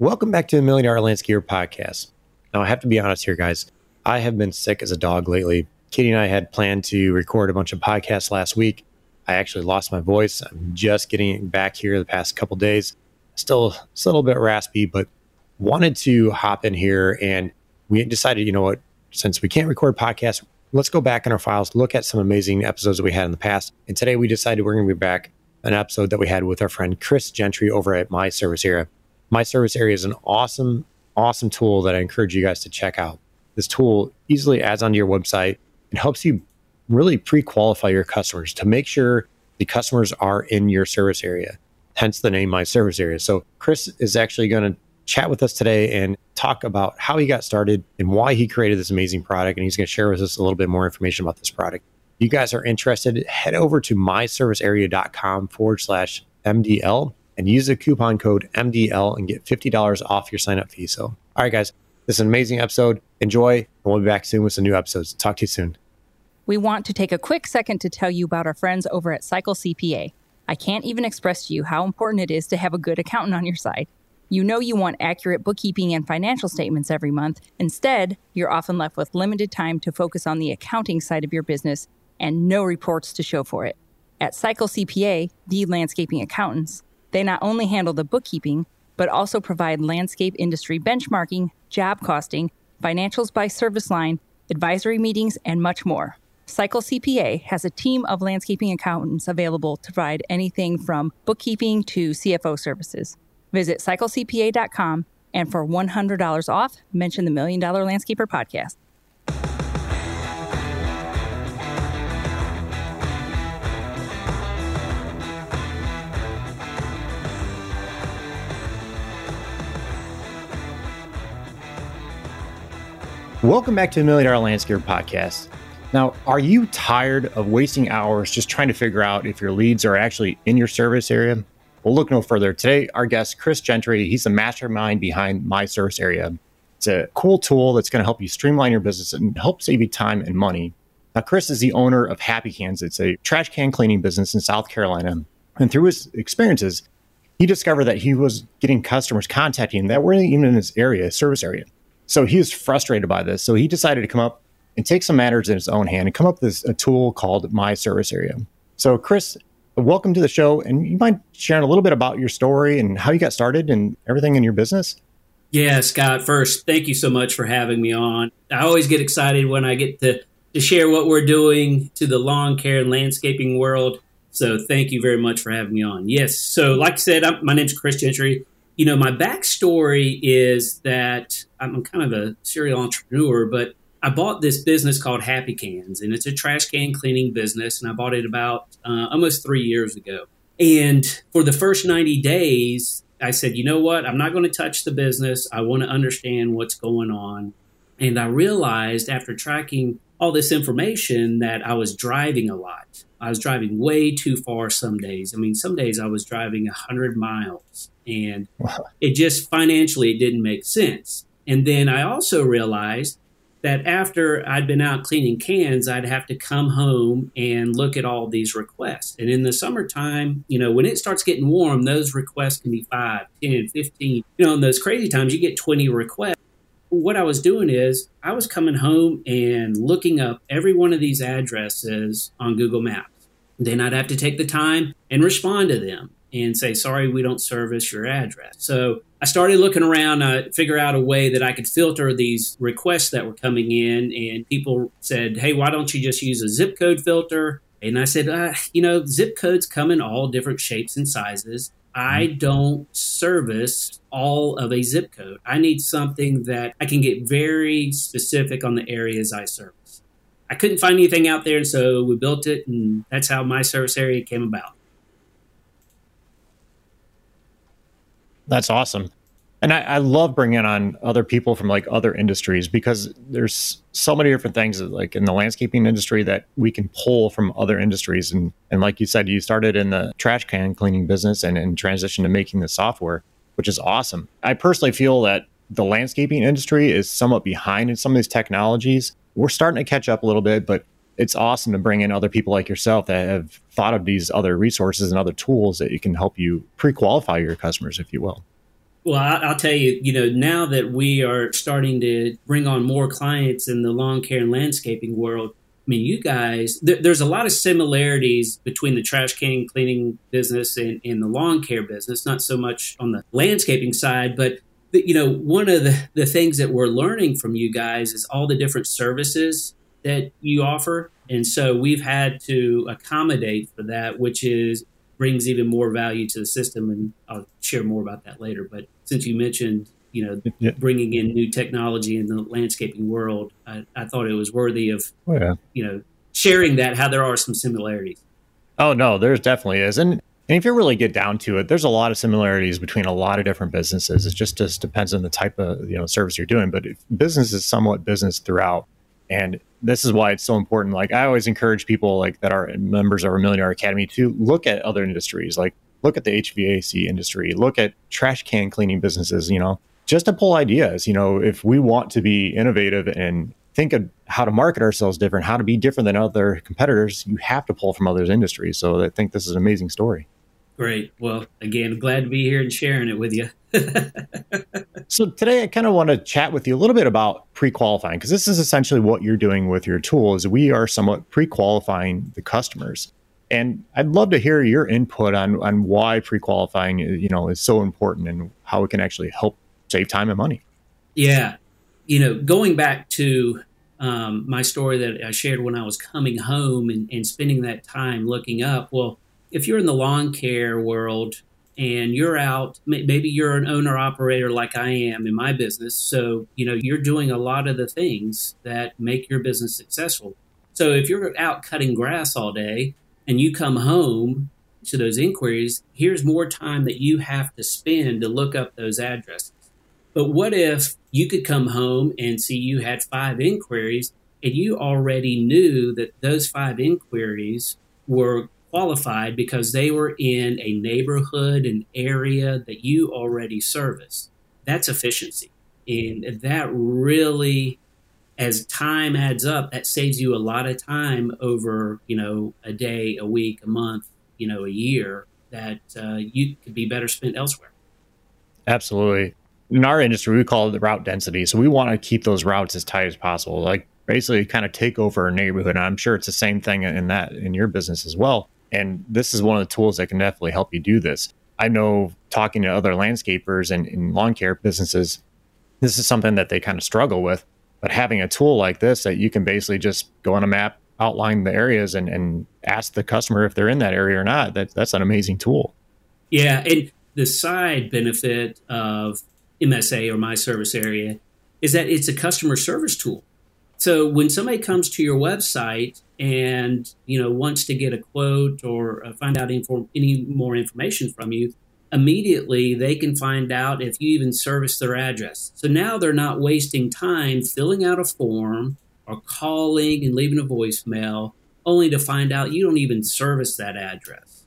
Welcome back to the Million Dollar Landscaper Podcast. Now, I have to be honest here, guys. I have been sick as a dog lately. Kitty and I had planned to record a bunch of podcasts last week. I actually lost my voice. I'm just getting back here the past couple days. Still, a little bit raspy, but wanted to hop in here and we decided, you know what, since we can't record podcasts, let's go back in our files, look at some amazing episodes that we had in the past. And today we decided we're going to be back an episode that we had with our friend Chris Gentry over at My Service Area. My Service Area is an awesome, awesome tool that I encourage you guys to check out. This tool easily adds onto your website and helps you really pre qualify your customers to make sure the customers are in your service area, hence the name My Service Area. So, Chris is actually going to chat with us today and talk about how he got started and why he created this amazing product. And he's going to share with us a little bit more information about this product. If you guys are interested, head over to myservicearea.com forward slash MDL and use the coupon code MDL and get $50 off your sign up fee. So, all right, guys, this is an amazing episode. Enjoy, and we'll be back soon with some new episodes. Talk to you soon. We want to take a quick second to tell you about our friends over at Cycle CPA. I can't even express to you how important it is to have a good accountant on your side. You know you want accurate bookkeeping and financial statements every month. Instead, you're often left with limited time to focus on the accounting side of your business and no reports to show for it. At Cycle CPA, the landscaping accountants, they not only handle the bookkeeping, but also provide landscape industry benchmarking, job costing, financials by service line, advisory meetings, and much more. Cycle CPA has a team of landscaping accountants available to provide anything from bookkeeping to CFO services. Visit cyclecpa.com and for $100 off, mention the Million Dollar Landscaper podcast. Welcome back to the Million Dollar Landscaper Podcast. Now, are you tired of wasting hours just trying to figure out if your leads are actually in your service area? Well, look no further. Today, our guest, Chris Gentry, he's the mastermind behind My Service Area. It's a cool tool that's going to help you streamline your business and help save you time and money. Now, Chris is the owner of Happy Cans. It's a trash can cleaning business in South Carolina. And through his experiences, he discovered that he was getting customers contacting him that weren't even in his area, service area. So he was frustrated by this. So he decided to come up and take some matters in his own hand and come up with a tool called My Service Area. So, Chris, welcome to the show. And you mind sharing a little bit about your story and how you got started and everything in your business? Yeah, Scott, first, thank you so much for having me on. I always get excited when I get to, to share what we're doing to the lawn care and landscaping world. So, thank you very much for having me on. Yes, so like I said, I'm, my name's Chris Gentry you know, my backstory is that I'm kind of a serial entrepreneur, but I bought this business called Happy Cans, and it's a trash can cleaning business, and I bought it about uh, almost three years ago. And for the first 90 days, I said, you know what? I'm not going to touch the business. I want to understand what's going on. And I realized after tracking all this information that I was driving a lot. I was driving way too far some days. I mean, some days I was driving 100 miles and wow. it just financially it didn't make sense. And then I also realized that after I'd been out cleaning cans, I'd have to come home and look at all these requests. And in the summertime, you know, when it starts getting warm, those requests can be 5, 10, 15. You know, in those crazy times, you get 20 requests. What I was doing is I was coming home and looking up every one of these addresses on Google Maps. Then I'd have to take the time and respond to them and say, sorry, we don't service your address. So I started looking around, uh, figure out a way that I could filter these requests that were coming in. And people said, hey, why don't you just use a zip code filter? And I said, uh, you know, zip codes come in all different shapes and sizes. I mm-hmm. don't service all of a zip code. I need something that I can get very specific on the areas I service. I couldn't find anything out there, and so we built it, and that's how my service area came about. That's awesome. And I, I, love bringing on other people from like other industries because there's so many different things like in the landscaping industry that we can pull from other industries. And, and like you said, you started in the trash can cleaning business and, and transitioned to making the software, which is awesome. I personally feel that the landscaping industry is somewhat behind in some of these technologies. We're starting to catch up a little bit, but it's awesome to bring in other people like yourself that have thought of these other resources and other tools that you can help you pre-qualify your customers, if you will. Well, I'll tell you, you know, now that we are starting to bring on more clients in the lawn care and landscaping world, I mean, you guys, th- there's a lot of similarities between the trash can cleaning business and, and the lawn care business, not so much on the landscaping side, but you know, one of the, the things that we're learning from you guys is all the different services that you offer. And so we've had to accommodate for that, which is brings even more value to the system. And I'll share more about that later. But since you mentioned, you know, yeah. bringing in new technology in the landscaping world, I, I thought it was worthy of, oh, yeah. you know, sharing that, how there are some similarities. Oh, no, there's definitely is. And and if you really get down to it, there's a lot of similarities between a lot of different businesses. It just just depends on the type of you know service you're doing. But business is somewhat business throughout, and this is why it's so important. Like I always encourage people like that are members of our Millionaire Academy to look at other industries, like look at the HVAC industry, look at trash can cleaning businesses. You know, just to pull ideas. You know, if we want to be innovative and think of how to market ourselves different, how to be different than other competitors, you have to pull from other industries. So I think this is an amazing story. Great. Well, again, glad to be here and sharing it with you. so today I kind of want to chat with you a little bit about pre-qualifying because this is essentially what you're doing with your tool is we are somewhat pre-qualifying the customers. And I'd love to hear your input on on why pre-qualifying you know is so important and how it can actually help save time and money. Yeah. You know, going back to um, my story that I shared when I was coming home and, and spending that time looking up, well, if you're in the lawn care world and you're out, maybe you're an owner operator like I am in my business. So, you know, you're doing a lot of the things that make your business successful. So, if you're out cutting grass all day and you come home to those inquiries, here's more time that you have to spend to look up those addresses. But what if you could come home and see you had five inquiries and you already knew that those five inquiries were qualified because they were in a neighborhood, an area that you already service. That's efficiency. And that really, as time adds up, that saves you a lot of time over, you know, a day, a week, a month, you know, a year that uh, you could be better spent elsewhere. Absolutely. In our industry, we call it the route density. So we want to keep those routes as tight as possible. Like basically kind of take over a neighborhood. And I'm sure it's the same thing in that in your business as well. And this is one of the tools that can definitely help you do this. I know talking to other landscapers and, and lawn care businesses, this is something that they kind of struggle with. But having a tool like this that you can basically just go on a map, outline the areas, and, and ask the customer if they're in that area or not, that, that's an amazing tool. Yeah. And the side benefit of MSA or My Service Area is that it's a customer service tool. So when somebody comes to your website and you know wants to get a quote or uh, find out any more information from you, immediately they can find out if you even service their address. So now they're not wasting time filling out a form or calling and leaving a voicemail only to find out you don't even service that address.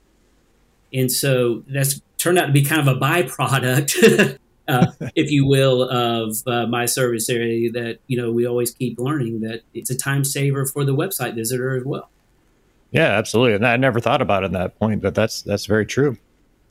And so that's turned out to be kind of a byproduct uh, if you will, of uh, my service area that, you know, we always keep learning that it's a time saver for the website visitor as well. Yeah, absolutely. And I never thought about it in that point, but that's that's very true.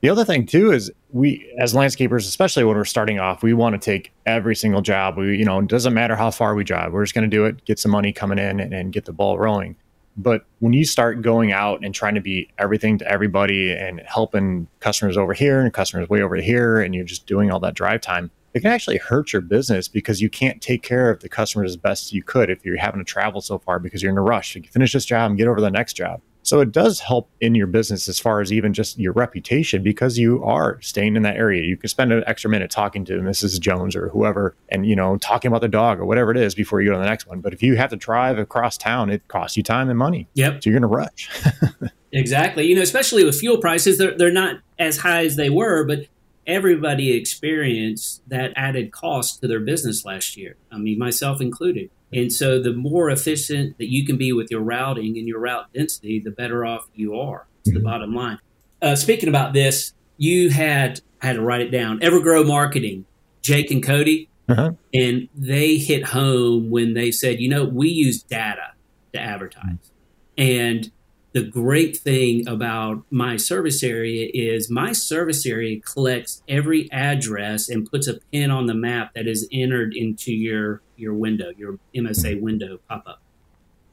The other thing too is we as landscapers, especially when we're starting off, we want to take every single job. We, you know, it doesn't matter how far we drive. We're just going to do it, get some money coming in and, and get the ball rolling. But when you start going out and trying to be everything to everybody and helping customers over here and customers way over here, and you're just doing all that drive time, it can actually hurt your business because you can't take care of the customers as best you could if you're having to travel so far because you're in a rush. You finish this job and get over the next job. So it does help in your business as far as even just your reputation because you are staying in that area. You can spend an extra minute talking to Mrs. Jones or whoever and, you know, talking about the dog or whatever it is before you go to the next one. But if you have to drive across town, it costs you time and money. Yep. So you're going to rush. exactly. You know, especially with fuel prices, they're, they're not as high as they were, but everybody experienced that added cost to their business last year. I mean, myself included. And so the more efficient that you can be with your routing and your route density, the better off you are. It's the bottom line. Uh, speaking about this, you had, I had to write it down, Evergrow Marketing, Jake and Cody. Uh-huh. And they hit home when they said, you know, we use data to advertise. And the great thing about my service area is my service area collects every address and puts a pin on the map that is entered into your your window, your MSA mm-hmm. window pop up.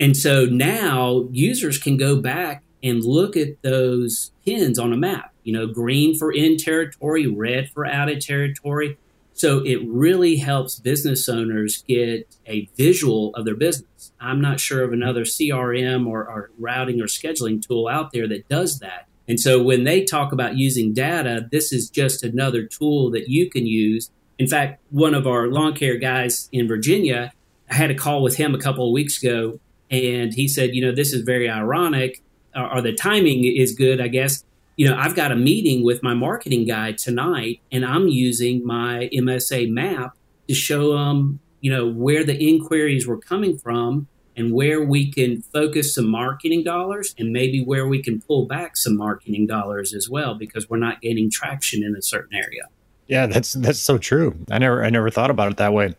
And so now users can go back and look at those pins on a map. You know, green for in territory, red for out of territory. So it really helps business owners get a visual of their business. I'm not sure of another CRM or, or, routing or scheduling tool out there that does that. And so when they talk about using data, this is just another tool that you can use. In fact, one of our lawn care guys in Virginia, I had a call with him a couple of weeks ago, and he said, you know, this is very ironic, or, or the timing is good, I guess you know, I've got a meeting with my marketing guy tonight, and I'm using my MSA map to show them, you know, where the inquiries were coming from and where we can focus some marketing dollars and maybe where we can pull back some marketing dollars as well because we're not gaining traction in a certain area. Yeah, that's that's so true. I never I never thought about it that way.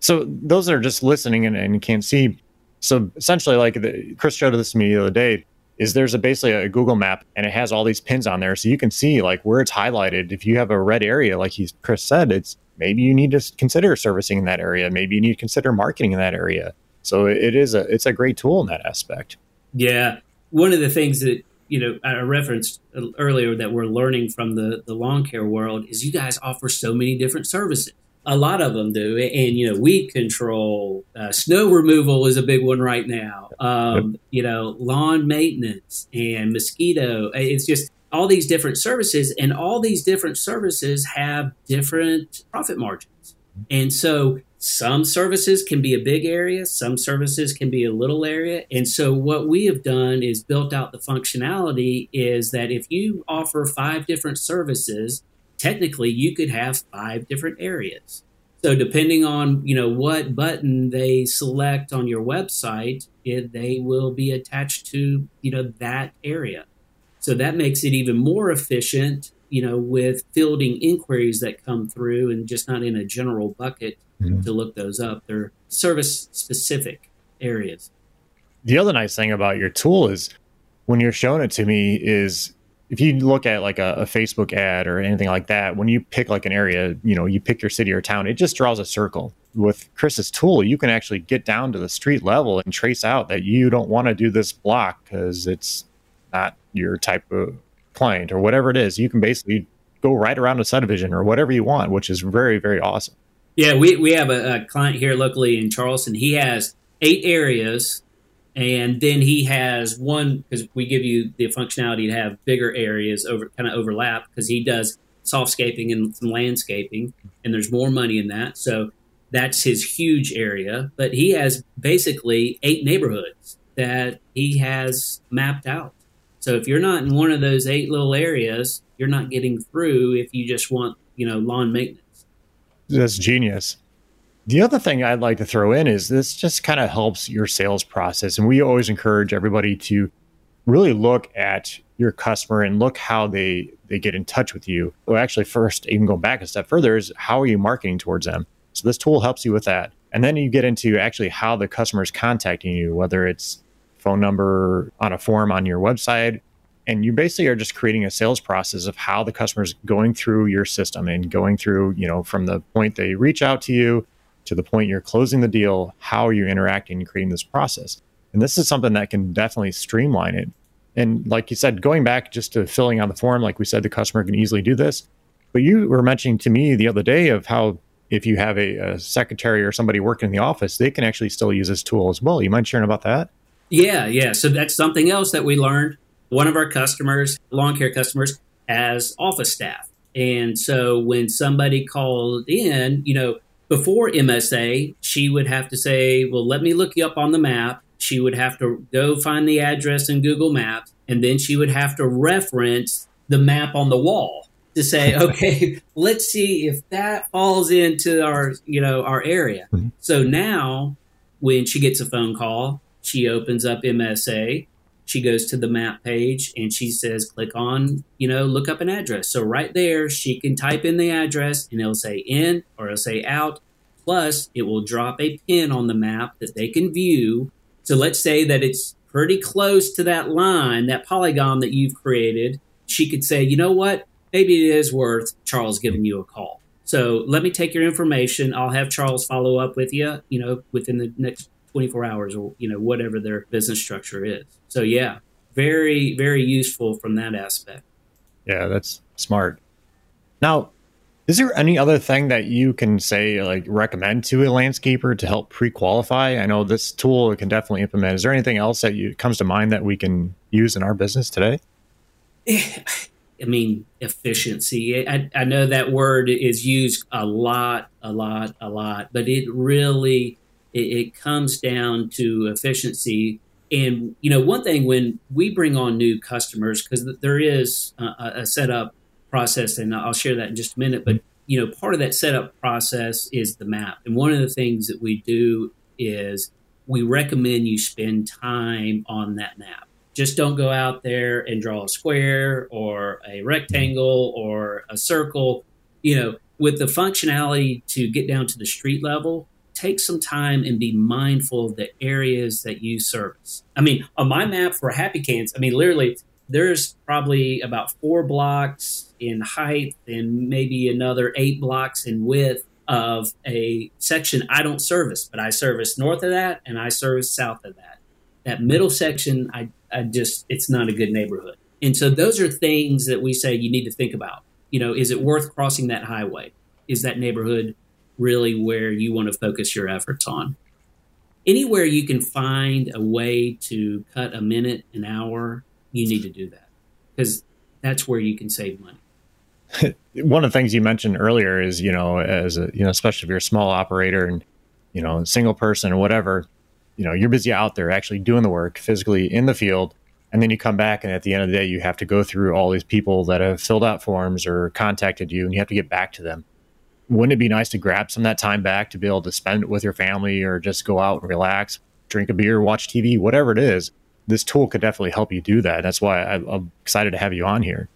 So those are just listening and, and can't see. So essentially, like the, Chris showed this to me the other day is there's a basically a Google map and it has all these pins on there. So you can see like where it's highlighted. If you have a red area, like he, Chris said, it's maybe you need to consider servicing in that area. Maybe you need to consider marketing in that area. So it is a, it's a great tool in that aspect. Yeah. One of the things that, you know, I referenced earlier that we're learning from the, the lawn care world is you guys offer so many different services a lot of them do. And, you know, weed control, uh, snow removal is a big one right now. Um, you know, lawn maintenance and mosquito. It's just all these different services, and all these different services have different profit margins. And so some services can be a big area, some services can be a little area. And so what we have done is built out the functionality is that if you offer five different services, technically you could have five different areas. So depending on you know what button they select on your website, it, they will be attached to you know that area. So that makes it even more efficient, you know, with fielding inquiries that come through and just not in a general bucket mm-hmm. to look those up. They're service specific areas. The other nice thing about your tool is when you're showing it to me is if you look at like a, a, Facebook ad or anything like that, when you pick like an area, you know, you pick your city or town, it just draws a circle. With Chris's tool, you can actually get down to the street level and trace out that you don't want to do this block because it's not your type of client or whatever it is. You can basically go right around a subdivision or whatever you want, which is very, very awesome. Yeah, we, we have a, a client here locally in Charleston. He has eight areas and then he has one because we give you the functionality to have bigger areas over kind of overlap because he does softscaping and some landscaping and there's more money in that so that's his huge area but he has basically eight neighborhoods that he has mapped out so if you're not in one of those eight little areas you're not getting through if you just want you know lawn maintenance that's genius the other thing I'd like to throw in is this just kind of helps your sales process. And we always encourage everybody to really look at your customer and look how they they get in touch with you. Well, actually, first, even go back a step further, is how are you marketing towards them? So this tool helps you with that. And then you get into actually how the customer is contacting you, whether it's phone number on a form on your website. And you basically are just creating a sales process of how the customer is going through your system and going through, you know, from the point they reach out to you to the point you're closing the deal, how are you interacting and creating this process? And this is something that can definitely streamline it. And like you said, going back just to filling out the form, like we said, the customer can easily do this. But you were mentioning to me the other day of how if you have a, a secretary or somebody working in the office, they can actually still use this tool as well. You mind sharing about that? Yeah, yeah. So that's something else that we learned. One of our customers, lawn care customers, has office staff. And so when somebody called in, you know, before MSA, she would have to say, Well, let me look you up on the map. She would have to go find the address in Google Maps, and then she would have to reference the map on the wall to say, okay, let's see if that falls into our, you know, our area. Mm-hmm. So now when she gets a phone call, she opens up MSA she goes to the map page and she says click on you know look up an address so right there she can type in the address and it'll say in or it'll say out plus it will drop a pin on the map that they can view so let's say that it's pretty close to that line, that polygon that you've created, she could say, you know what? Maybe it is worth Charles giving you a call. So let me take your information. I'll have Charles follow up with you, you know, within the next 24 hours or, you know, whatever their business structure is. So yeah, very, very useful from that aspect. Yeah, that's smart. Now, is there any other thing that you can say, like recommend to a landscaper to help pre-qualify? I know this tool can definitely implement. Is there anything else that you comes to mind that we can use in our business today? I mean, efficiency. I, I know that word is used a lot, a lot, a lot, but it really it, it comes down to efficiency. And you know, one thing when we bring on new customers, because there is a, a setup process, and I'll share that in just a minute. But you know, part of that setup process is the map, and one of the things that we do is we recommend you spend time on that map. Just don't go out there and draw a square or a rectangle or a circle. You know, with the functionality to get down to the street level, take some time and be mindful of the areas that you service. I mean, on my map for Happy Cans, I mean, literally, there's probably about four blocks in height and maybe another eight blocks in width of a section I don't service, but I service north of that and I service south of that. That middle section, I, I just, it's not a good neighborhood. And so those are things that we say you need to think about. You know, is it worth crossing that highway? Is that neighborhood really where you want to focus your efforts on? Anywhere you can find a way to cut a minute, an hour, you need to do that because that's where you can save money. one of the things you mentioned earlier is you know as a you know especially if you're a small operator and you know single person or whatever you know you're busy out there actually doing the work physically in the field and then you come back and at the end of the day you have to go through all these people that have filled out forms or contacted you and you have to get back to them wouldn't it be nice to grab some of that time back to be able to spend it with your family or just go out and relax drink a beer watch tv whatever it is? This tool could definitely help you do that. That's why i'm excited to have you on here.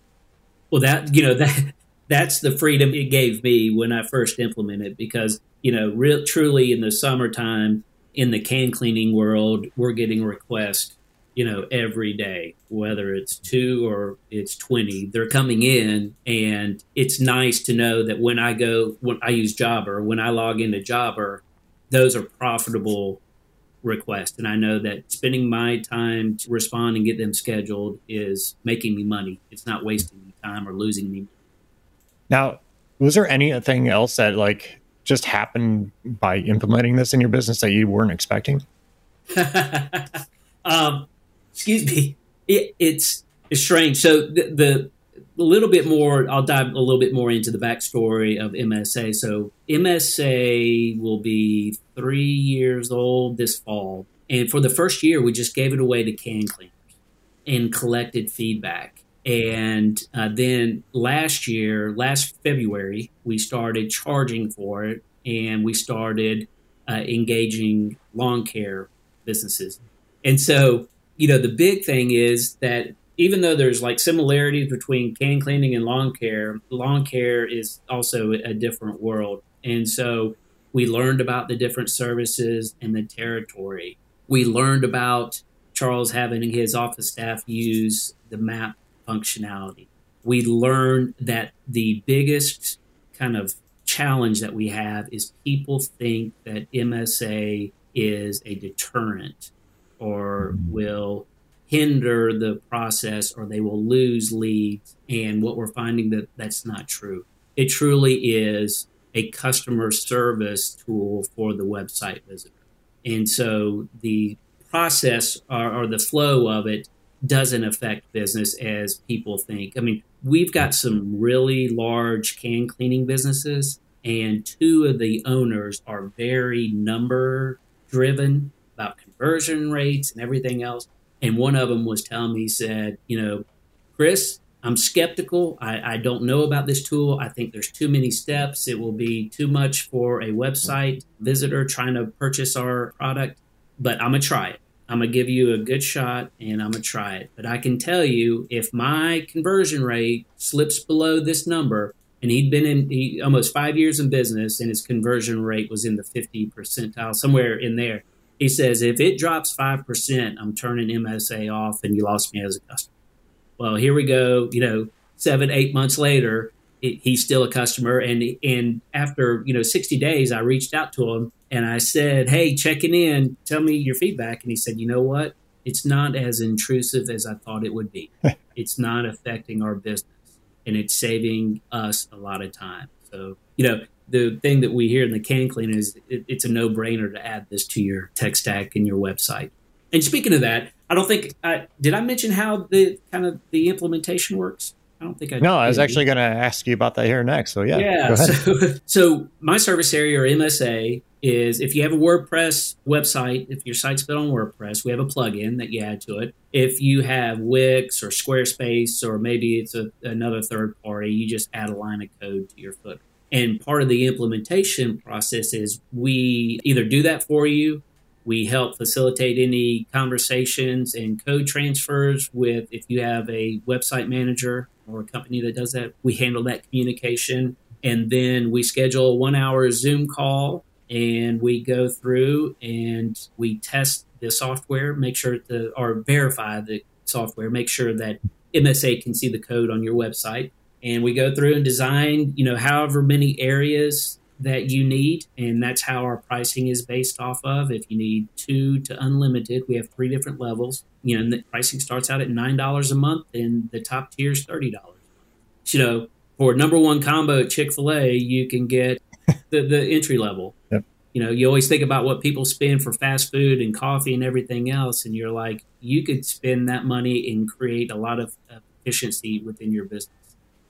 Well, that you know that that's the freedom it gave me when I first implemented because you know, real truly in the summertime in the can cleaning world, we're getting requests you know every day whether it's two or it's 20 they're coming in and it's nice to know that when i go when i use jobber when i log into jobber those are profitable request. And I know that spending my time to respond and get them scheduled is making me money. It's not wasting me time or losing me. Now, was there anything else that like just happened by implementing this in your business that you weren't expecting? um, excuse me. It, it's, it's strange. So the, the a little bit more, I'll dive a little bit more into the backstory of MSA. So, MSA will be three years old this fall. And for the first year, we just gave it away to can cleaners and collected feedback. And uh, then last year, last February, we started charging for it and we started uh, engaging lawn care businesses. And so, you know, the big thing is that even though there's like similarities between can cleaning and lawn care, lawn care is also a different world. And so we learned about the different services and the territory. We learned about Charles having his office staff use the map functionality. We learned that the biggest kind of challenge that we have is people think that MSA is a deterrent or will hinder the process or they will lose leads. And what we're finding that that's not true. It truly is a customer service tool for the website visitor. And so the process or, or the flow of it doesn't affect business as people think. I mean, we've got some really large can cleaning businesses, and two of the owners are very number driven about conversion rates and everything else. And one of them was telling me, he said, you know, Chris, I'm skeptical. I, I, don't know about this tool. I think there's too many steps. It will be too much for a website visitor trying to purchase our product, but I'm going to try it. I'm going to give you a good shot and I'm going to try it. But I can tell you if my conversion rate slips below this number, and he'd been in he, almost five years in business and his conversion rate was in the 50 percentile, somewhere in there, He says, if it drops 5%, I'm turning MSA off and you lost me as a customer. Well, here we go, you know, seven, eight months later, it, he's still a customer. And, and after, you know, 60 days, I reached out to him and I said, Hey, checking in, tell me your feedback. And he said, You know what? It's not as intrusive as I thought it would be. it's not affecting our business and it's saving us a lot of time. So, you know, the thing that we hear in the can clean is it, it's a no brainer to add this to your tech stack and your website. And speaking of that, I don't think I, did I mention how the kind of the implementation works. I don't think I. No, I was actually going to ask you about that here next. So yeah, yeah. So, so my service area or MSA is if you have a WordPress website, if your site's built on WordPress, we have a plugin that you add to it. If you have Wix or Squarespace or maybe it's a, another third party, you just add a line of code to your footer. And part of the implementation process is we either do that for you, we help facilitate any conversations and code transfers with if you have a website manager or a company that does that, we handle that communication. And then we schedule a one hour Zoom call and we go through and we test the software, make sure to, or verify the software, make sure that MSA can see the code on your website and we go through and design you know however many areas that you need and that's how our pricing is based off of. If you need two to unlimited we have three different levels. You know the pricing starts out at nine dollars a month and the top tier is thirty dollars you know for number one combo at chick-fil-a you can get the, the entry level. Yep. you know you always think about what people spend for fast food and coffee and everything else and you're like you could spend that money and create a lot of efficiency within your business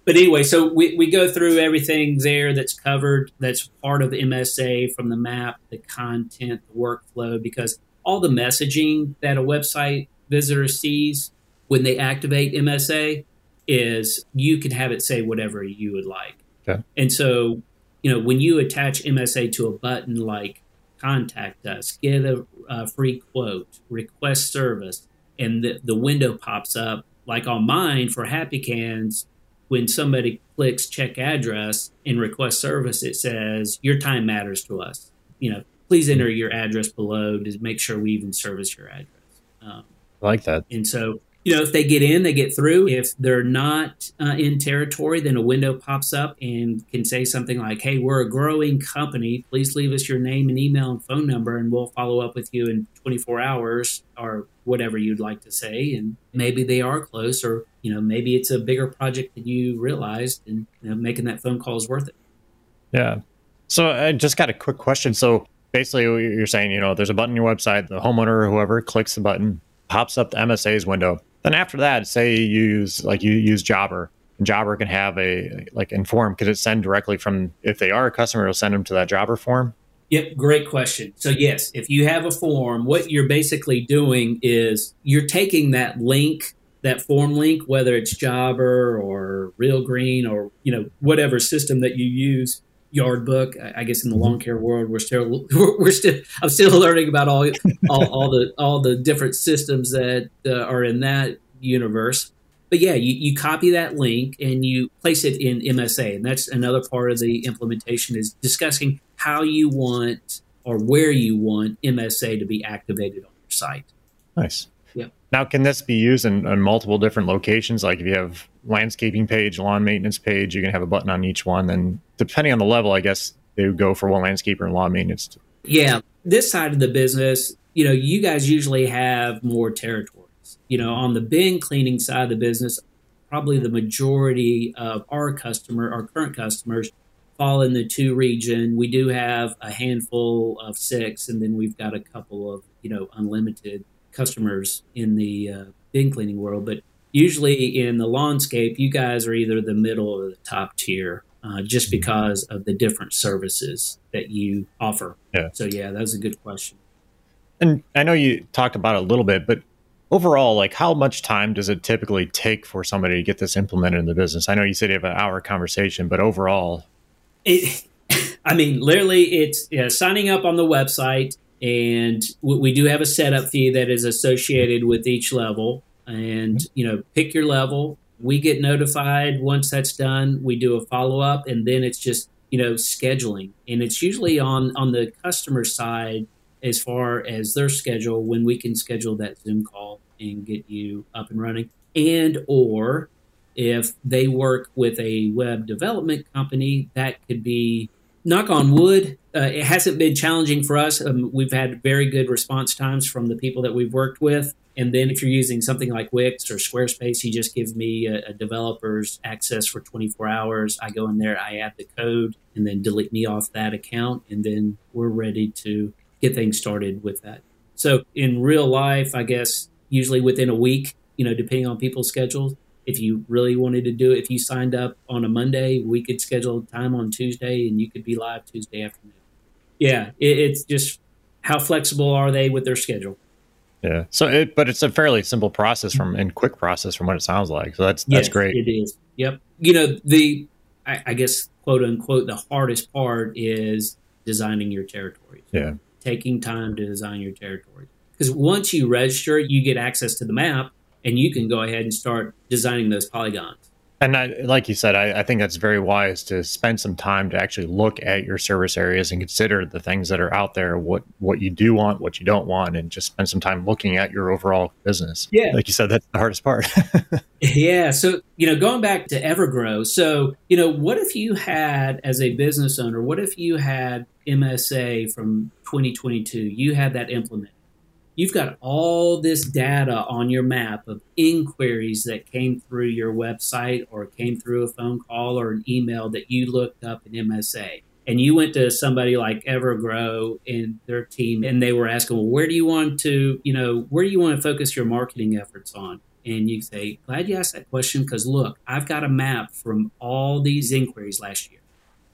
but anyway, so we, we go through everything there that's covered, that's part of the MSA from the map, the content, the workflow, because all the messaging that a website visitor sees when they activate MSA is you can have it say whatever you would like. Okay. And so, you know, when you attach MSA to a button like contact us, get a, a free quote, request service, and the, the window pops up, like on mine for Happy Cans, when somebody clicks check address and request service, it says your time matters to us. You know, please enter your address below to make sure we even service your address. Um, I like that. And so you know, if they get in, they get through. If they're not uh, in territory, then a window pops up and can say something like, Hey, we're a growing company. Please leave us your name and email and phone number, and we'll follow up with you in 24 hours or whatever you'd like to say. And maybe they are close, or, you know, maybe it's a bigger project than you realized, and you know, making that phone call is worth it. Yeah. So I just got a quick question. So basically, you're saying, you know, there's a button on your website, the homeowner or whoever clicks the button, pops up the MSA's window then after that, say you use like you use Jobber, and Jobber can have a like inform because it send directly from if they are a customer, it'll send them to that Jobber form. Yep, great question. So yes, if you have a form, what you're basically doing is you're taking that link, that form link, whether it's Jobber or Real Green or you know whatever system that you use, Yardbook. I guess in the lawn care world, we're still we're still I'm still learning about all all, all the all the different systems that uh, are in that universe. But yeah, you, you copy that link and you place it in MSA, and that's another part of the implementation is discussing how you want or where you want MSA to be activated on your site. Nice. Now, can this be used in, in, multiple different locations? Like if you have landscaping page, lawn maintenance page, you can have a button on each one. And depending on the level, I guess they would go for one landscaper and lawn maintenance. Yeah, this side of the business, you know, you guys usually have more territories. You know, on the bin cleaning side of the business, probably the majority of our customer, our current customers, fall in the two region. We do have a handful of six, and then we've got a couple of you know unlimited customers in the uh, bin cleaning world, but usually in the lawnscape, you guys are either the middle or the top tier. Uh, just mm-hmm. because of the different services that you offer. Yeah. So yeah, that's a good question. And I know you talked about it a little bit, but overall, like how much time does it typically take for somebody to get this implemented in the business? I know you said you have an hour conversation, but overall, it. I mean, literally, it's yeah, signing up on the website, and we do have a setup fee that is associated with each level and mm-hmm. you know pick your level we get notified once that's done we do a follow-up and then it's just you know scheduling and it's usually on on the customer side as far as their schedule when we can schedule that Zoom call and get you up and running. And or if they work with a web development company, that could be knock on wood. Uh, it hasn't been challenging for us. Um, we've had very good response times from the people that we've worked with. And then if you're using something like Wix or Squarespace, you just give me a, a, developer's access for 24 hours. I go in there, I add the code, and then delete me off that account. And then we're ready to get things started with that. So in real life, I guess usually within a week, you know, depending on people's schedules, if you really wanted to do it, if you signed up on a Monday, we could schedule time on Tuesday and you could be live Tuesday afternoon. Yeah, it, it's just how flexible are they with their schedule? Yeah. So, it, but it's a fairly simple process from and quick process from what it sounds like. So that's that's yes, great. It is. Yep. You know the, I, I, guess quote unquote the hardest part is designing your territories. Yeah. Taking time to design your territory because once you register, you get access to the map and you can go ahead and start designing those polygons. And I, like you said, I, I, think that's very wise to spend some time to actually look at your service areas and consider the things that are out there, what what you do want, what you don't want, and just spend some time looking at your overall business. Yeah, like you said, that's the hardest part. yeah. So you know, going back to Evergrow, so you know, what if you had as a business owner, what if you had MSA from 2022, you had that implemented you've got all this data on your map of inquiries that came through your website or came through a phone call or an email that you looked up in MSA. And you went to somebody like Evergrow and their team, and they were asking, well, where do you want to, you know, where do you want to focus your marketing efforts on? And you say, glad you asked that question because look, I've got a map from all these inquiries last year.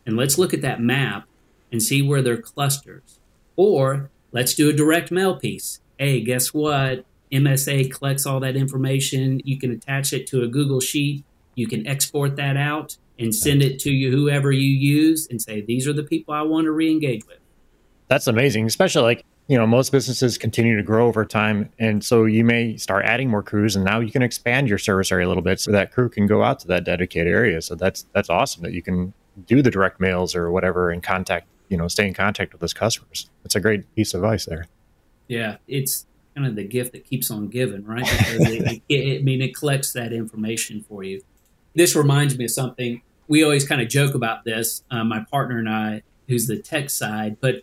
And let's look at that map and see where they're clusters. Or let's do a direct mail piece hey, guess what? MSA collects all that information. You can attach it to a Google Sheet. You can export that out and send it to you, whoever you use, and say, these are the people I want to re engage with. That's amazing, especially like, you know, most businesses continue to grow over time. And so you may start adding more crews and now you can expand your service area a little bit so that crew can go out to that dedicated area. So that's that's awesome that you can do the direct mails or whatever and contact, you know, stay in contact with those customers. That's a great piece of advice there. Yeah, it's kind of the gift that keeps on giving, right? Because it, it, I mean, it collects that information for you. This reminds me of something. We always kind of joke about this, uh, my partner and I, who's the tech side, but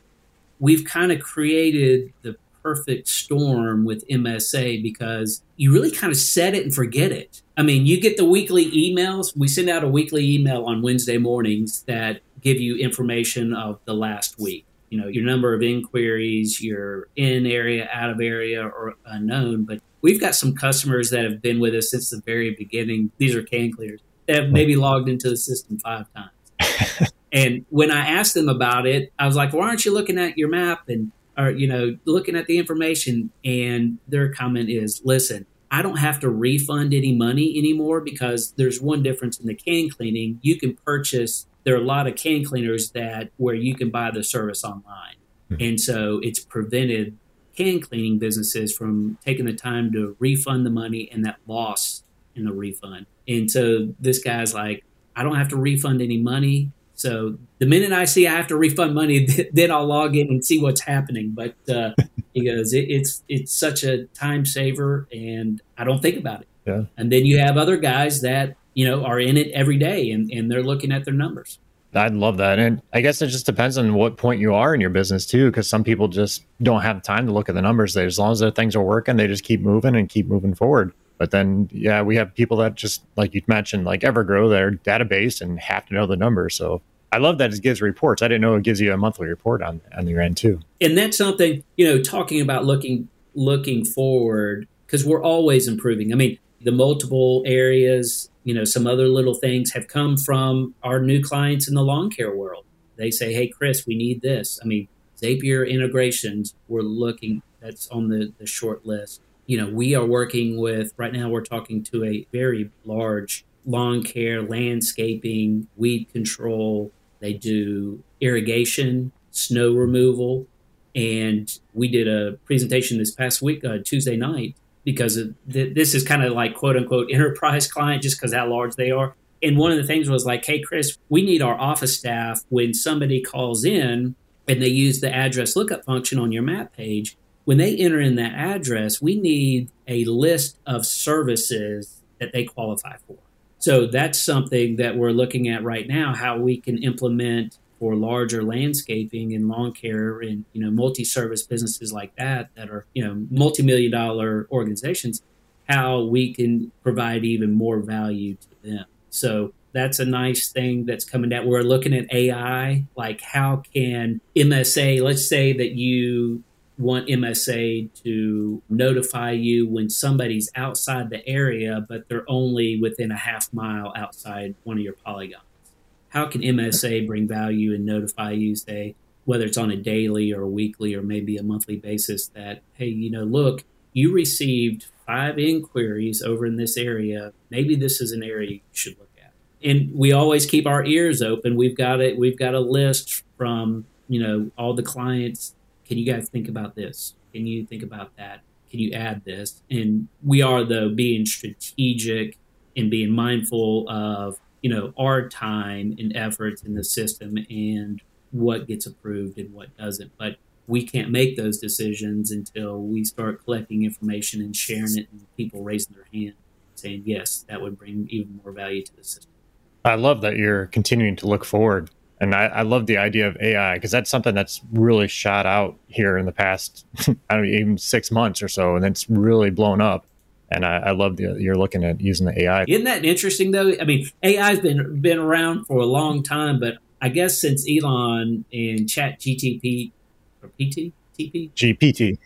we've kind of created the perfect storm with MSA because you really kind of set it and forget it. I mean, you get the weekly emails. We send out a weekly email on Wednesday mornings that give you information of the last week you know your number of inquiries your in area out of area or unknown but we've got some customers that have been with us since the very beginning. These are can clears that have maybe logged into the system five times. And when i asked them about it i was like why aren't you looking at your map and or you know looking at the information? And their comment is listen I don't have to refund any money anymore because there's one difference in the can cleaning. You can purchase there are a lot of can cleaners that where you can buy the service online. Mm-hmm. And so it's prevented can cleaning businesses from taking the time to refund the money and that loss in the refund. And so this guy's like, I don't have to refund any money. So the minute I see I have to refund money, then I'll log in and see what's happening. But uh, he goes, it, it's it's such a time saver, and I don't think about it. Yeah. And then you have other guys that you know, are in it every day and, and they're looking at their numbers. I'd love that. And I guess it just depends on what point you are in your business too, because some people just don't have time to look at the numbers. They, as long as their things are working, they just keep moving and keep moving forward. But then, yeah, we have people that just, like you mentioned, like Evergrow, their database and have to know the numbers. So I love that it gives reports. I didn't know it gives you a monthly report on on your end too. And that's something, you know, talking about looking looking forward, because we're always improving. I mean, the multiple areas you know, some other little things have come from our new clients in the lawn care world. They say, hey, Chris, we need this. I mean, Zapier integrations, we're looking, that's on the, the short list. You know, we are working with, right now, we're talking to a very large lawn care, landscaping, weed control. They do irrigation, snow removal. And we did a presentation this past week, uh, Tuesday night, because th- this is kind of like quote unquote enterprise client just because how large they are. And one of the things was like, hey, Chris, we need our office staff when somebody calls in and they use the address lookup function on your map page, when they enter in that address, we need a list of services that they qualify for. So that's something that we're looking at right now, how we can implement for larger landscaping and lawn care and you know multi-service businesses like that that are you know multi-million dollar organizations how we can provide even more value to them. So that's a nice thing that's coming out. We're looking at ai like how can msa let's say that you want msa to notify you when somebody's outside the area but they're only within a half mile outside one of your polygons how can MSA bring value and notify you, say, whether it's on a daily or a weekly or maybe a monthly basis, that, hey, you know, look, you received five inquiries over in this area. Maybe this is an area you should look at. And we always keep our ears open. We've got it. We've got a list from you know all the clients. Can you guys think about this? Can you think about that? Can you add this? And we are though being strategic and being mindful of you know our time and efforts in the system and what gets approved and what doesn't. But we can't make those decisions until we start collecting information and sharing it and people raising their hand saying yes that would bring even more value to the system. I love that you're continuing to look forward. And I, I love the idea of AI because that's something that's really shot out here in the past, I don't know, even six months or so, and it's really blown up and I, I love that you're looking at using the AI. Isn't that interesting though? I mean, AI's been been around for a long time, but I guess since Elon and Chat GTP or PT TP GPT,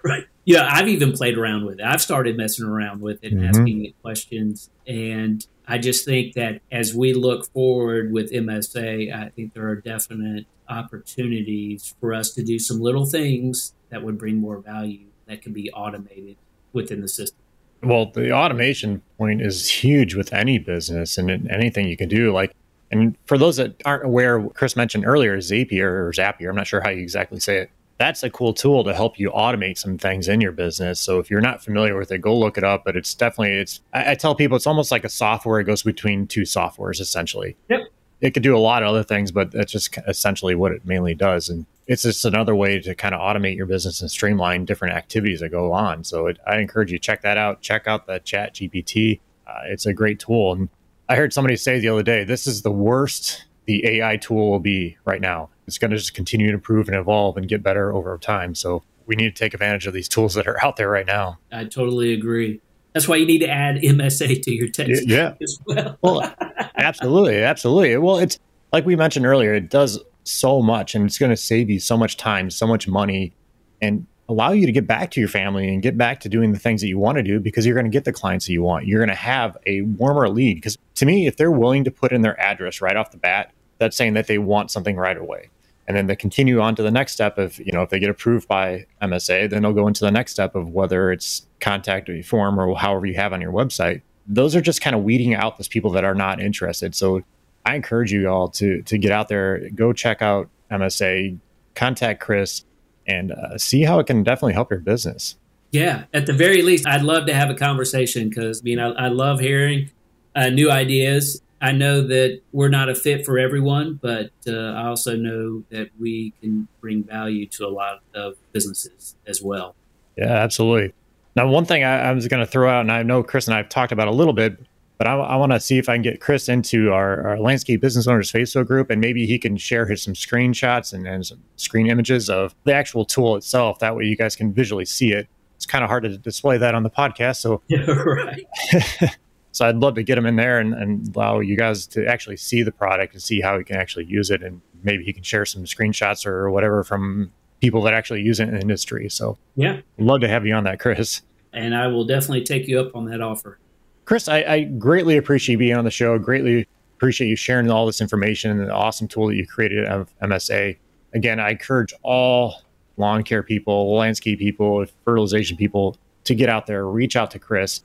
right? Yeah, I've even played around with it. I've started messing around with it, mm-hmm. asking it questions, and I just think that as we look forward with MSA, I think there are definite opportunities for us to do some little things that would bring more value that can be automated within the system. Well, the automation point is huge with any business and anything you can do. Like, and for those that aren't aware, Chris mentioned earlier Zapier or Zapier. I'm not sure how you exactly say it. That's a cool tool to help you automate some things in your business. So if you're not familiar with it, go look it up. But it's definitely it's. I, I tell people it's almost like a software. It goes between two softwares essentially. Yep. It could do a lot of other things, but that's just essentially what it mainly does. And it's just another way to kind of automate your business and streamline different activities that go on. So it, I encourage you to check that out. Check out the Chat GPT. Uh, it's a great tool. And I heard somebody say the other day, this is the worst the AI tool will be right now. It's going to just continue to improve and evolve and get better over time. So we need to take advantage of these tools that are out there right now. I totally agree. That's why you need to add MSA to your text. Yeah. As well. well, absolutely, absolutely. Well, it's like we mentioned earlier. It does so much and it's going to save you so much time, so much money, and allow you to get back to your family and get back to doing the things that you want to do because you're going to get the clients that you want. You're going to have a warmer lead. Because to me, if they're willing to put in their address right off the bat, that's saying that they want something right away. And then they continue on to the next step of, you know, if they get approved by MSA, then they'll go into the next step of whether it's contact form or however you have on your website. Those are just kind of weeding out those people that are not interested. So I encourage you all to to get out there, go check out MSA, contact Chris, and uh, see how it can definitely help your business. Yeah, at the very least, I'd love to have a conversation because I mean I, I love hearing uh, new ideas. I know that we're not a fit for everyone, but uh, I also know that we can bring value to a lot of businesses as well. Yeah, absolutely. Now, one thing I, I was going to throw out, and I know Chris and I have talked about a little bit, but I, I want to see if I can get Chris into our, our, landscape business owners Facebook group, and maybe he can share his some screenshots and, and some screen images of the actual tool itself. That way, you guys can visually see it. It's kind of hard to display that on the podcast, so yeah, right. so I'd love to get him in there and, and allow you guys to actually see the product and see how he can actually use it, and maybe he can share some screenshots or whatever from people that actually use it in the industry. So yeah, love to have you on that, Chris. And I will definitely take you up on that offer. Chris, I, I, greatly appreciate you being on the show. Greatly appreciate you sharing all this information and the awesome tool that you created of MSA. Again, I encourage all lawn care people, landscape people, fertilization people to get out there, reach out to Chris,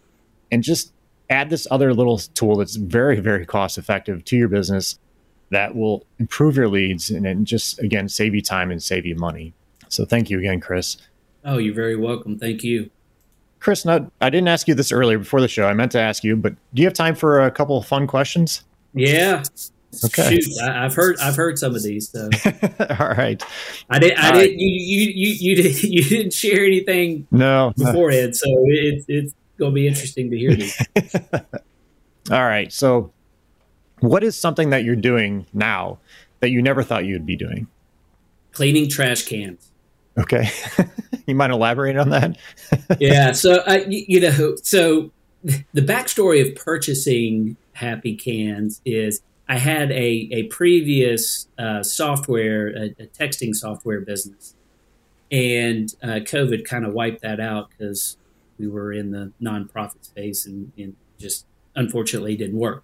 and just add this other little tool that's very, very cost effective to your business that will improve your leads and then just, again, save you time and save you money. So thank you again, Chris. Oh, you're very welcome. Thank you. Chris, not, I didn't ask you this earlier before the show. I meant to ask you, but do you have time for a couple of fun questions? Yeah. Okay. Shoot, I, have heard I've heard some of these. So. All right. I did. I did. You you you you did. You didn't share anything. No. Beforehand, so it, it's going to be interesting to hear these. All right. So, what is something that you're doing now that you never thought you'd be doing? Cleaning trash cans. Okay. You mind elaborating on that? yeah. So, uh, you, you know, so the backstory of purchasing Happy Cans is I had a, a previous uh, software, a, a, texting software business, and uh, COVID kind of wiped that out because we were in the nonprofit space and, and just unfortunately didn't work.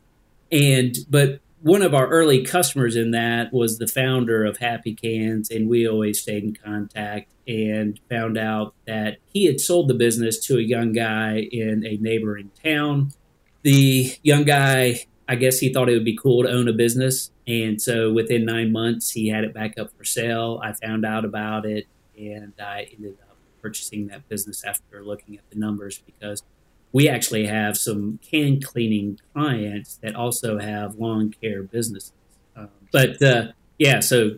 And but one of our early customers in that was the founder of Happy Cans, and we always stayed in contact and found out that he had sold the business to a young guy in a neighboring town. The young guy I guess he thought it would be cool to own a business. And so within nine months, he had it back up for sale. I found out about it and I ended up purchasing that business after looking at the numbers because we actually have some can cleaning clients that also have lawn care businesses. Um, but uh, yeah, so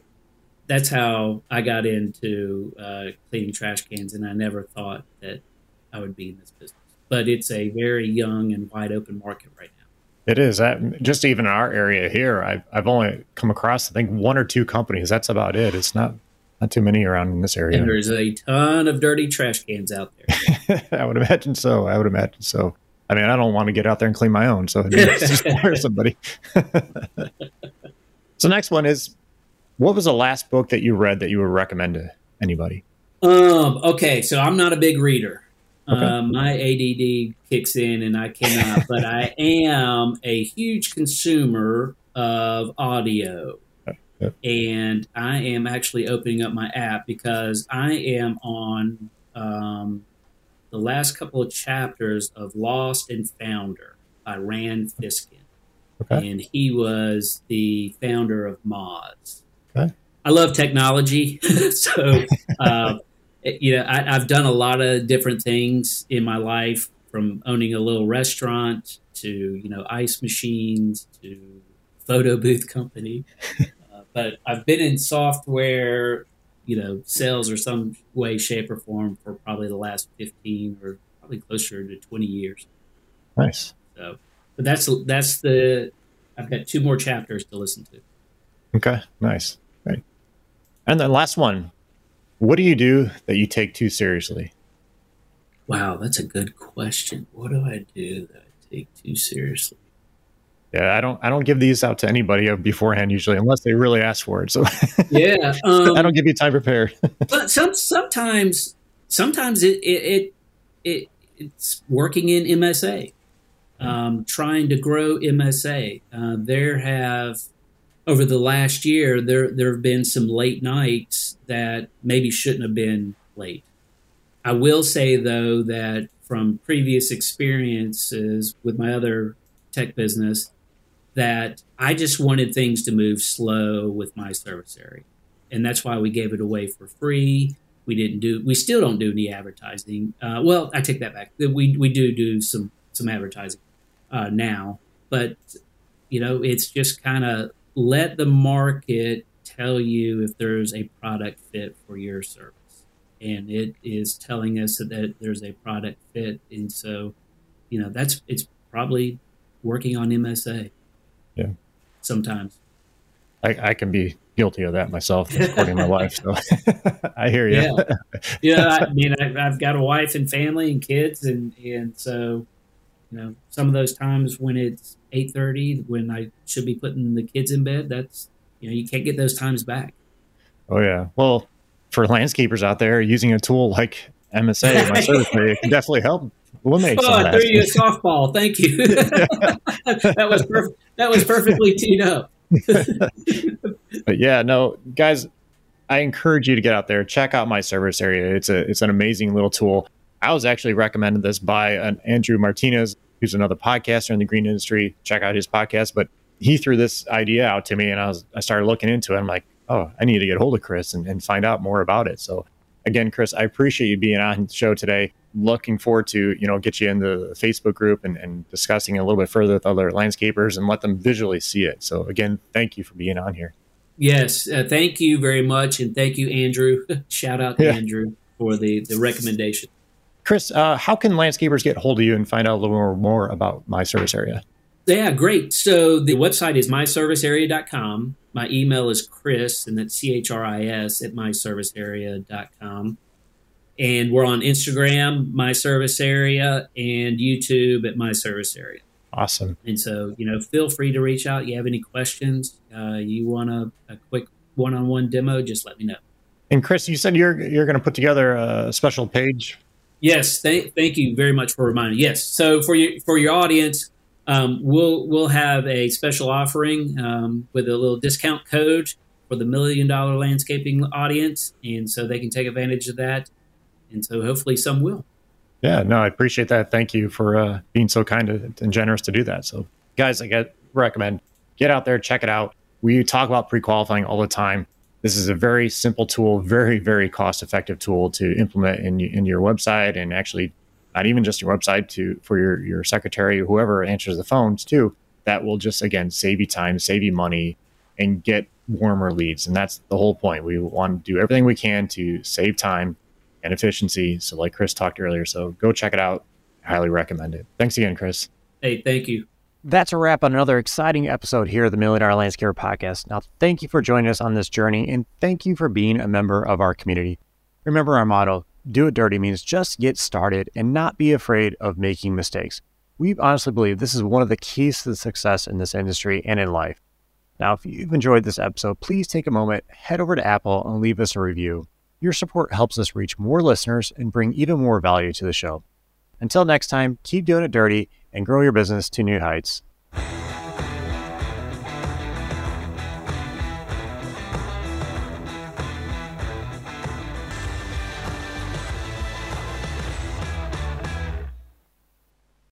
that's how I got into uh, cleaning trash cans, and I never thought that I would be in this business. But it's a very young and wide open market right now. It is that just even in our area here, I've I've only come across I think one or two companies. That's about it. It's not not too many around in this area. And there's a ton of dirty trash cans out there. I would imagine so. I would imagine so. I mean, I don't want to get out there and clean my own, so just hire somebody. so next one is, what was the last book that you read that you would recommend to anybody? Um. Okay, so I'm not a big reader. Okay. Um, my ADD kicks in and I cannot, but I am a huge consumer of audio. And I am actually opening up my app because I am on um, the last couple of chapters of Lost and Founder by Rand Fishkin. Okay. And he was the founder of Moz. Okay. I love technology. so uh, you know, I, have done a lot of different things in my life, from owning a little restaurant to you know ice machines to photo booth company. but I've been in software, you know, sales or some way, shape, or form for probably the last fifteen or probably closer to twenty years. Nice. So, but that's that's the. I've got two more chapters to listen to. Okay, nice. Right. And then last one, what do you do that you take too seriously? Wow, that's a good question. What do I do that I take too seriously? Yeah, I don't. I don't give these out to anybody beforehand usually, unless they really ask for it. So yeah, um, I don't give you time prepared. but some sometimes, sometimes it it, it, it it's working in MSA, um, trying to grow MSA. Uh, there have over the last year, there there have been some late nights that maybe shouldn't have been late. I will say though that from previous experiences with my other tech business, that I just wanted things to move slow with my service area, and that's why we gave it away for free. We didn't do. We still don't do any advertising. Uh, well, I take that back. We we do do some some advertising uh, now, but you know, it's just kind of let the market tell you if there's a product fit for your service. And it is telling us that there's a product fit. And so, you know, that's it's probably working on MSA. Yeah. Sometimes. I, I can be guilty of that myself, supporting my wife. So I hear you. Yeah. yeah I mean, I, I've got a wife and family and kids. And, and so, you know, some of those times when it's eight thirty when I should be putting the kids in bed. That's you know you can't get those times back. Oh yeah. Well, for landscapers out there, using a tool like MSA, my service area can definitely help eliminate. Oh, I threw you a softball. Thank you. that was perfect. That was perfectly teed up. but yeah, no, guys, I encourage you to get out there, check out my service area. It's a it's an amazing little tool. I was actually recommended this by an Andrew Martinez who's another podcaster in the green industry. Check out his podcast. But he threw this idea out to me, and I was I started looking into it. I'm like, oh, I need to get hold of Chris and, and find out more about it. So again, Chris, I appreciate you being on the show today. Looking forward to, you know, get you in the Facebook group and, and discussing a little bit further with other landscapers and let them visually see it. So again, thank you for being on here. Yes, uh, thank you very much, and thank you, Andrew. Shout out to yeah. Andrew for the the recommendation. Chris, uh, how can landscapers get hold of you and find out a little more, more about my service area? Yeah, great. So the website is myservicearea.com. My email is Chris, and that's C H R I S at myservicearea.com. And we're on Instagram, My Service Area, and YouTube at My Service Area. Awesome. And so, you know, feel free to reach out. You have any questions? Uh, you want a, a quick one-on-one demo? Just let me know. And Chris, you said you're you're going to put together a special page. Yes, th- thank you very much for reminding. Yes, so for your for your audience, um, we'll we'll have a special offering um, with a little discount code for the million dollar landscaping audience, and so they can take advantage of that. And so hopefully some will. Yeah, no, I appreciate that. Thank you for uh, being so kind and generous to do that. So, guys, I get recommend get out there, check it out. We talk about pre qualifying all the time. This is a very simple tool, very very cost effective tool to implement in in your website and actually not even just your website to for your your secretary whoever answers the phones too that will just again save you time save you money and get warmer leads. And that's the whole point. We want to do everything we can to save time and efficiency. So like chris talked earlier so go check it out. I highly recommend it. Thanks again chris. Hey thank you. That's a wrap on another exciting episode here of the Million Dollar Landscaper Podcast. Now, thank you for joining us on this journey and thank you for being a member of our community. Remember our motto do it dirty means just get started and not be afraid of making mistakes. We honestly believe this is one of the keys to the success in this industry and in life. Now, if you've enjoyed this episode, please take a moment, head over to Apple, and leave us a review. Your support helps us reach more listeners and bring even more value to the show. Until next time, keep doing it dirty and grow your business to new heights.